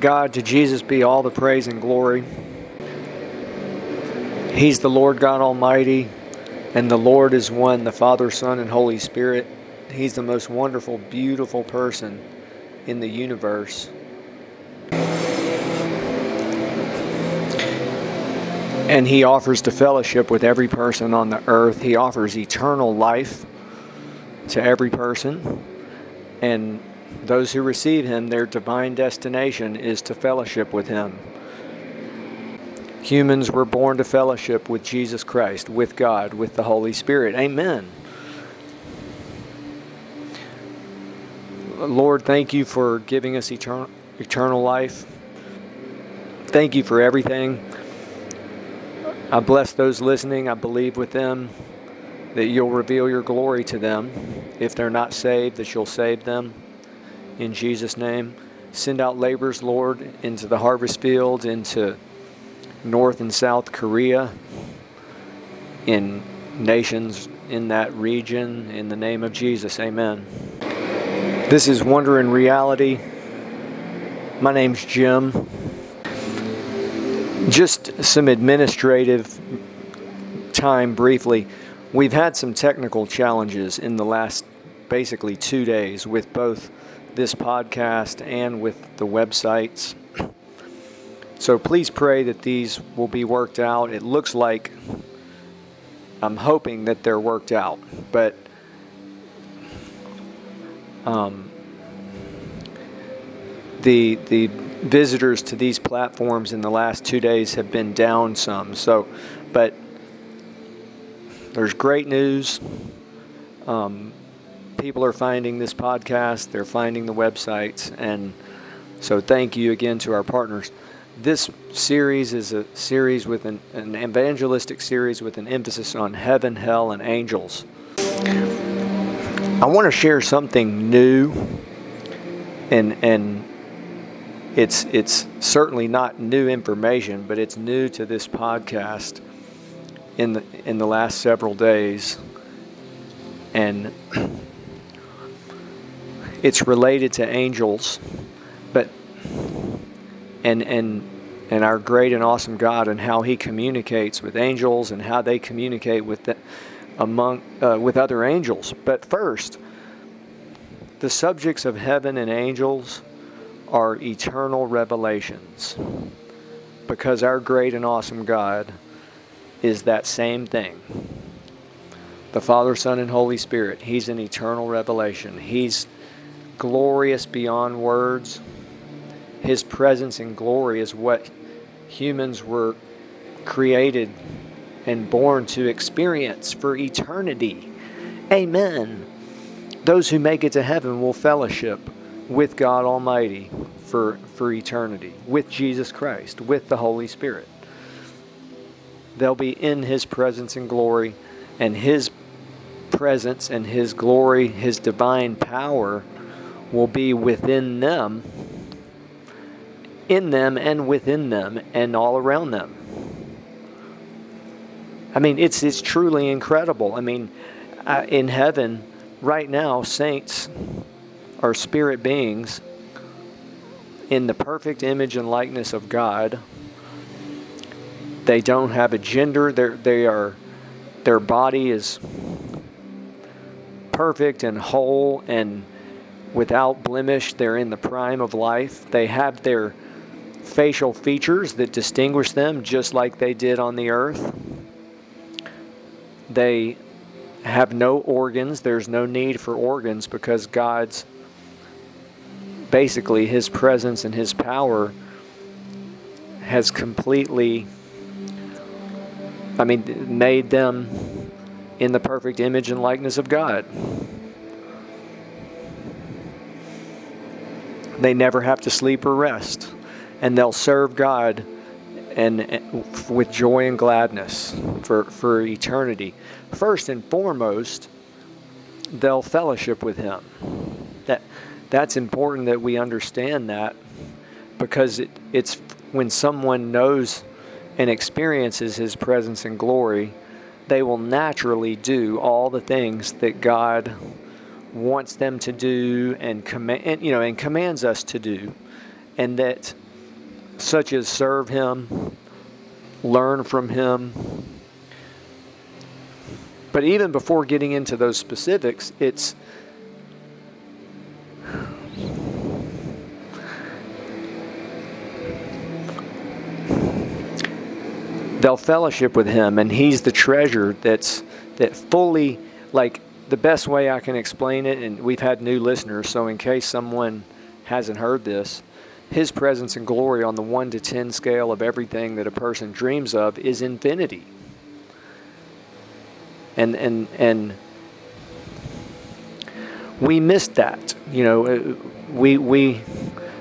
God, to Jesus be all the praise and glory. He's the Lord God Almighty, and the Lord is one, the Father, Son, and Holy Spirit. He's the most wonderful, beautiful person in the universe. And He offers to fellowship with every person on the earth. He offers eternal life to every person. And those who receive Him, their divine destination is to fellowship with Him. Humans were born to fellowship with Jesus Christ, with God, with the Holy Spirit. Amen. Lord, thank you for giving us eternal, eternal life. Thank you for everything. I bless those listening. I believe with them that you'll reveal your glory to them. If they're not saved, that you'll save them. In Jesus' name. Send out laborers, Lord, into the harvest fields, into North and South Korea, in nations in that region, in the name of Jesus. Amen. This is Wonder in Reality. My name's Jim. Just some administrative time briefly. We've had some technical challenges in the last basically two days with both this podcast and with the websites. So please pray that these will be worked out. It looks like I'm hoping that they're worked out, but um, the the visitors to these platforms in the last two days have been down some. So, but there's great news. Um, people are finding this podcast. They're finding the websites, and so thank you again to our partners this series is a series with an, an, evangelistic series with an emphasis on heaven, hell, and angels. I want to share something new, and and it's it's certainly not new information, but it's new to this podcast in the in the last several days, and it's related to angels, but and and and our great and awesome God and how He communicates with angels and how they communicate with the, among uh, with other angels. But first, the subjects of heaven and angels are eternal revelations, because our great and awesome God is that same thing. The Father, Son, and Holy Spirit. He's an eternal revelation. He's glorious beyond words his presence and glory is what humans were created and born to experience for eternity. Amen. Those who make it to heaven will fellowship with God Almighty for, for eternity, with Jesus Christ, with the Holy Spirit. They'll be in His presence and glory, and His presence and His glory, His divine power will be within them in them and within them and all around them. I mean, it's, it's truly incredible. I mean, uh, in heaven, right now, saints are spirit beings in the perfect image and likeness of God. They don't have a gender. They're, they are, their body is perfect and whole and without blemish. They're in the prime of life. They have their facial features that distinguish them just like they did on the earth. They have no organs. There's no need for organs because God's basically His presence and His power has completely, I mean, made them in the perfect image and likeness of God. They never have to sleep or rest and they'll serve God and, and with joy and gladness for, for eternity. First and foremost, they'll fellowship with Him. That that's important that we understand that because it, it's when someone knows and experiences His presence and glory, they will naturally do all the things that God wants them to do and command, you know, and commands us to do, and that such as serve Him, learn from Him. But even before getting into those specifics, it's they'll fellowship with him and he's the treasure that's that fully like the best way I can explain it and we've had new listeners so in case someone hasn't heard this his presence and glory on the 1 to 10 scale of everything that a person dreams of is infinity and and and we missed that you know uh, we we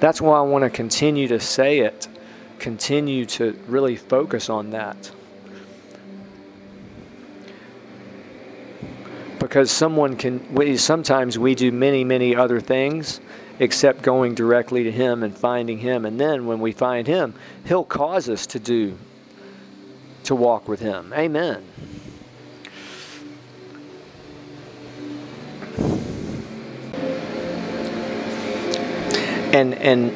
that's why I want to continue to say it continue to really focus on that. Because someone can, we, sometimes we do many, many other things except going directly to Him and finding Him. And then when we find Him, He'll cause us to do, to walk with Him. Amen. And, and,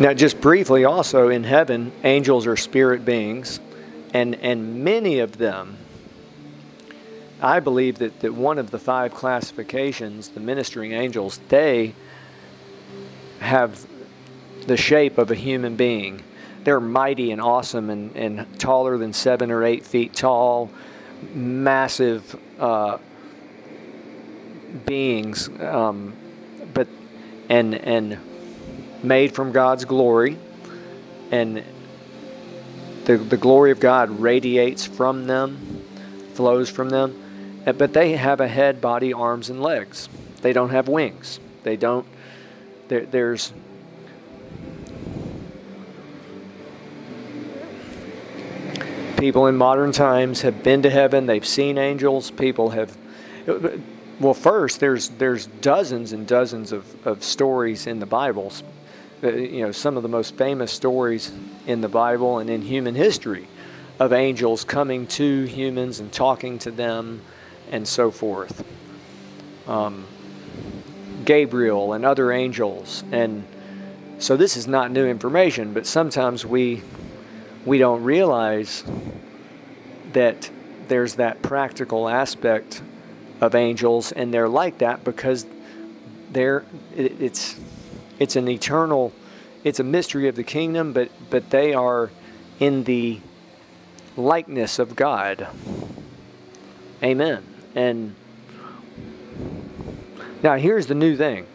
now, just briefly, also in heaven, angels are spirit beings, and, and many of them, I believe that, that one of the five classifications, the ministering angels, they have the shape of a human being. They're mighty and awesome and, and taller than seven or eight feet tall, massive uh, beings. Um, but and and made from God's glory, and the, the glory of God radiates from them, flows from them. Uh, but they have a head, body, arms, and legs. They don't have wings. They don't. There, there's. People in modern times have been to heaven. They've seen angels. People have. Well, first, there's there's dozens and dozens of, of stories in the Bible you know, some of the most famous stories in the Bible and in human history of angels coming to humans and talking to them and so forth. Um, Gabriel and other angels. And so this is not new information, but sometimes we we don't realize that there's that practical aspect of angels and they're like that because they're it, it's it's an eternal, it's a mystery of the kingdom, but, but they are in the likeness of God. Amen. And now here's the new thing.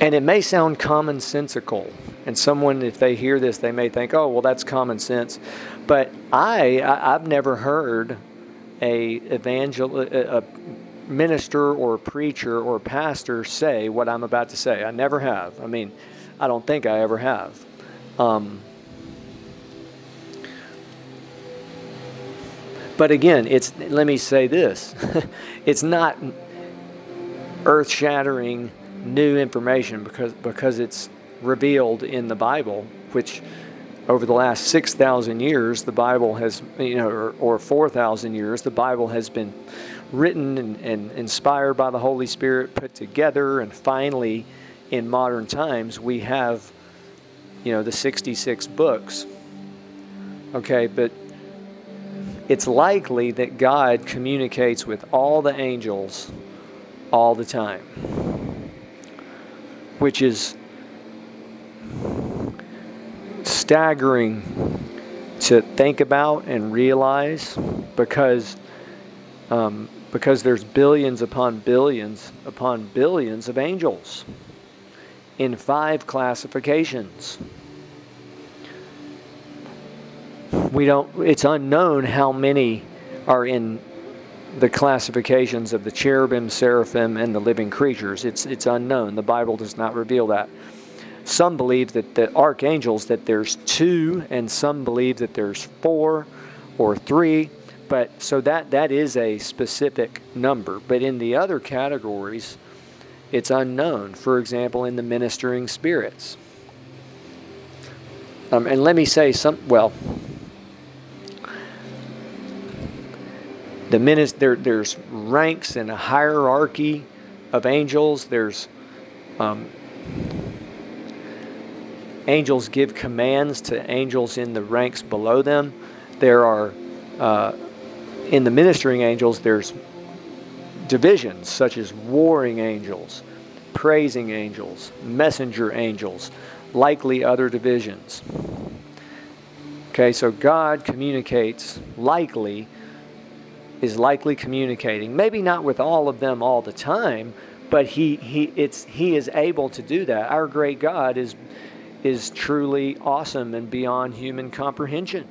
And it may sound commonsensical. And someone, if they hear this, they may think, oh, well, that's common sense. But I, I have never heard a evangel a, minister or a preacher or a pastor say what I'm about to say. I never have. I mean, I don't think I ever have. Um, but again, it's let me say this: it's not earth-shattering new information because because it's revealed in the Bible, which over the last 6,000 years, the Bible has, you know, or, or 4,000 years, the Bible has been written and, and inspired by the Holy Spirit, put together, and finally, in modern times, we have, you know, the 66 books. Okay, but it's likely that God communicates with all the angels all the time, which is staggering to think about and realize because um, because there's billions upon billions upon billions of angels in five classifications. We don't it's unknown how many are in the classifications of the cherubim, seraphim, and the living creatures. It's it's unknown. The Bible does not reveal that. Some believe that the archangels that there's two, and some believe that there's four or three but so that that is a specific number. But in the other categories, it's unknown. For example, in the ministering spirits. Um, and let me say some. Well, the minis- there, there's ranks and a hierarchy of angels. There's Um, angels give commands to angels in the ranks below them. There are, uh, in the ministering angels, there's divisions such as warring angels, praising angels, messenger angels, likely other divisions. Okay, so God communicates likely, is likely communicating. Maybe not with all of them all the time, but he, he, it's, he is able to do that. Our great God is, is truly awesome and beyond human comprehension.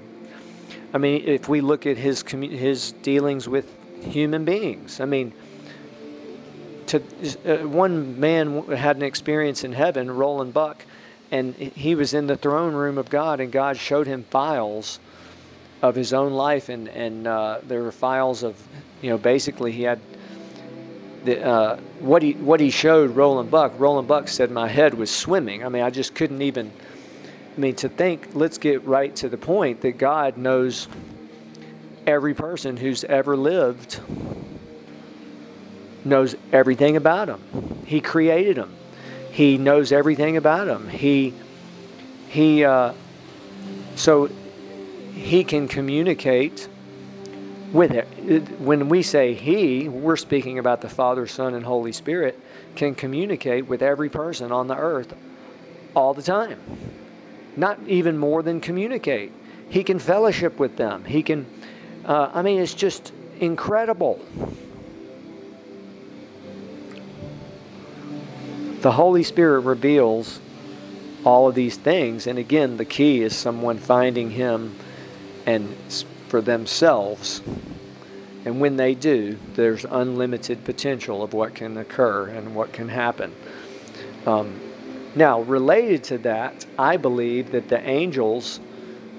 I mean, if we look at his, his dealings with human beings, I mean, to, uh, one man had an experience in heaven, Roland Buck and he was in the throne room of God, and God showed him files of his own life, and and uh, there were files of, you know, basically he had the uh, what he what he showed Roland Buck. Roland Buck said my head was swimming. I mean, I just couldn't even. I mean, to think. Let's get right to the point that God knows every person who's ever lived. Knows everything about them. He created them he knows everything about him. He he uh, so he can communicate with it. When we say he, we're speaking about the Father, Son, and Holy Spirit can communicate with every person on the earth all the time. Not even more than communicate. He can fellowship with them. He can. Uh, I mean, it's just incredible. the Holy Spirit reveals all of these things. And again, the key is someone finding Him and for themselves. And when they do, there's unlimited potential of what can occur and what can happen. Um, now, related to that, I believe that the angels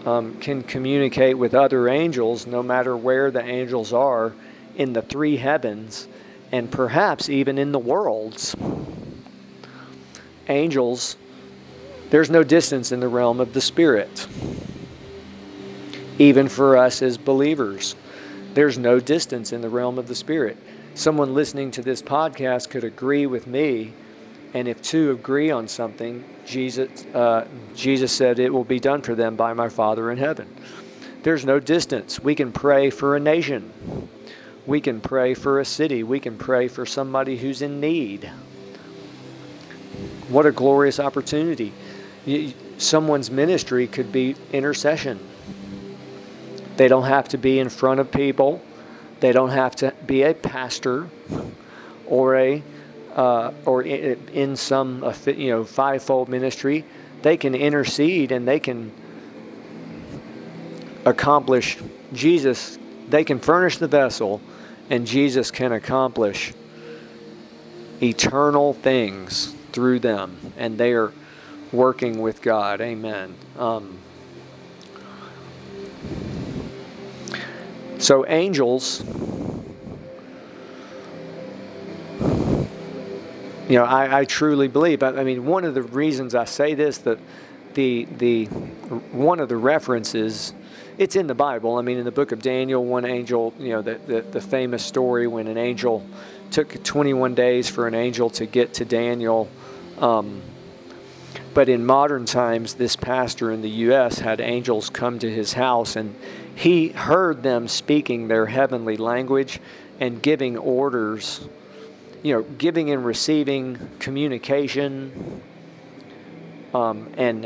um, can communicate with other angels no matter where the angels are in the three heavens and perhaps even in the worlds angels, there's no distance in the realm of the Spirit. Even for us as believers, there's no distance in the realm of the Spirit. Someone listening to this podcast could agree with me, and if two agree on something, Jesus, uh, Jesus said, It will be done for them by my Father in heaven. There's no distance. We can pray for a nation. We can pray for a city. We can pray for somebody who's in need. What a glorious opportunity. Someone's ministry could be intercession. They don't have to be in front of people. They don't have to be a pastor or a uh, or in some you know fivefold ministry. They can intercede and they can accomplish Jesus. They can furnish the vessel, and Jesus can accomplish eternal things through them, and they are working with God. Amen. Um, so, angels, you know, I, I truly believe. I, I mean, one of the reasons I say this that the the one of the references it's in the Bible. I mean, in the book of Daniel, one angel, you know, the, the, the, famous story when an angel took 21 days for an angel to get to Daniel um, but in modern times, this pastor in the U.S. had angels come to his house, and he heard them speaking their heavenly language and giving orders, you know, giving and receiving communication, um, and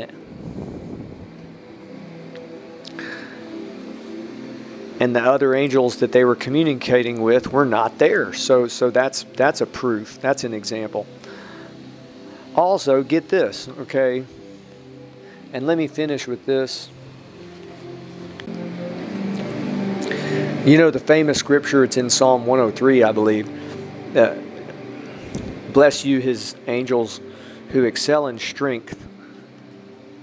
and the other angels that they were communicating with were not there. So, so that's that's a proof. That's an example. Also, get this, okay? And let me finish with this. You know the famous scripture, it's in Psalm 103, I believe. Uh, Bless you, his angels who excel in strength,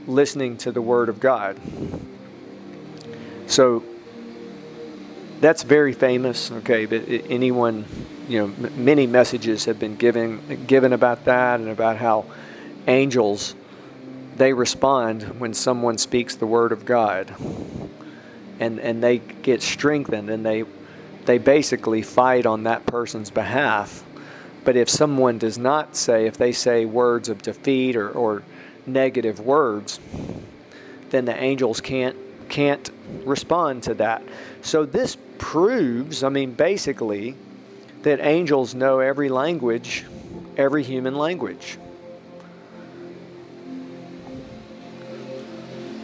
listening to the word of God. So that's very famous, okay, but anyone you know, many messages have been given given about that and about how angels they respond when someone speaks the word of God, and and they get strengthened and they they basically fight on that person's behalf. But if someone does not say, if they say words of defeat or, or negative words, then the angels can't can't respond to that. So this proves, I mean, basically, that angels know every language, every human language.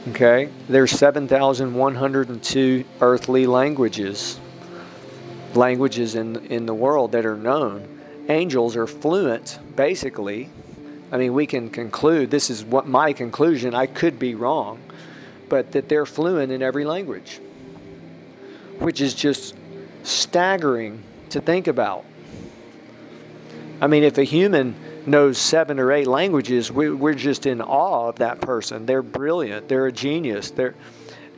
Okay? There's 7,102 earthly languages, languages in, in the world that are known. Angels are fluent, basically. I mean, we can conclude, this is what my conclusion, I could be wrong, but that they're fluent in every language, which is just staggering to think about. I mean, if a human knows seven or eight languages, we, are just in awe of that person. They're brilliant. They're a genius. They're,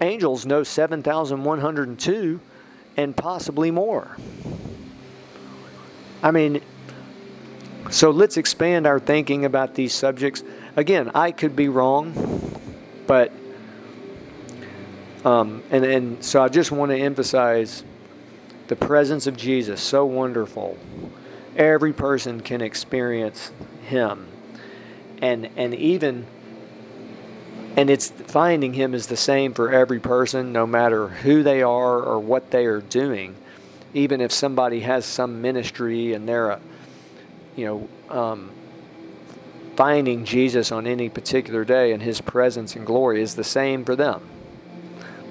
angels know 7,102 and possibly more. I mean, so let's expand our thinking about these subjects. Again, I could be wrong, but, um, and, and so I just want to emphasize the presence of Jesus, so wonderful every person can experience him. And and even and it's finding him is the same for every person no matter who they are or what they are doing. Even if somebody has some ministry and they're a you know um, finding jesus on any particular day and his presence and glory is the same for them.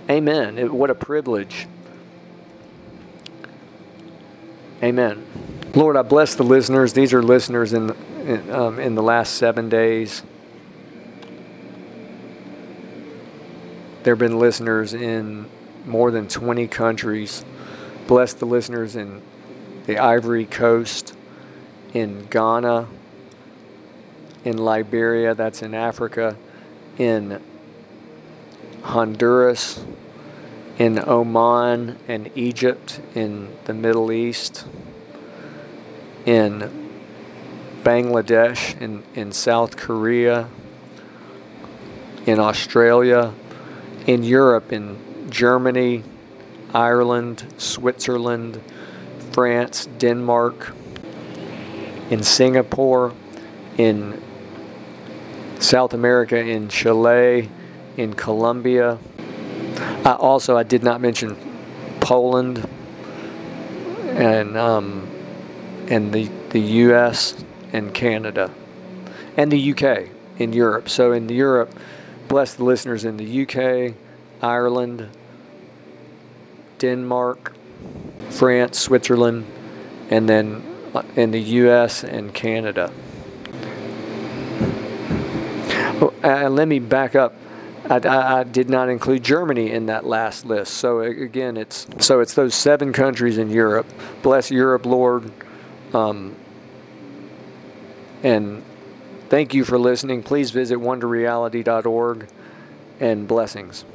Amen. What a privilege. Amen Lord, I bless the listeners. These are listeners in, in, um, in the last seven days. There have been listeners in more than 20 countries. Bless the listeners in the Ivory Coast, in Ghana, in Liberia, that's in Africa, in Honduras, in Oman and Egypt, in the Middle East in Bangladesh, in, in South Korea, in Australia, in Europe, in Germany, Ireland, Switzerland, France, Denmark, in Singapore, in South America, in Chile, in Colombia. I also, I did not mention Poland and um, and the, the US and Canada and the UK in Europe. So in Europe, bless the listeners in the UK, Ireland, Denmark, France, Switzerland, and then uh, in the US and Canada. Oh, uh, let me back up. I, I, I, did not include Germany in that last list. So again, it's so it's those seven countries in Europe. Bless Europe, Lord. Um, and thank you for listening. Please visit wonderreality.org and blessings.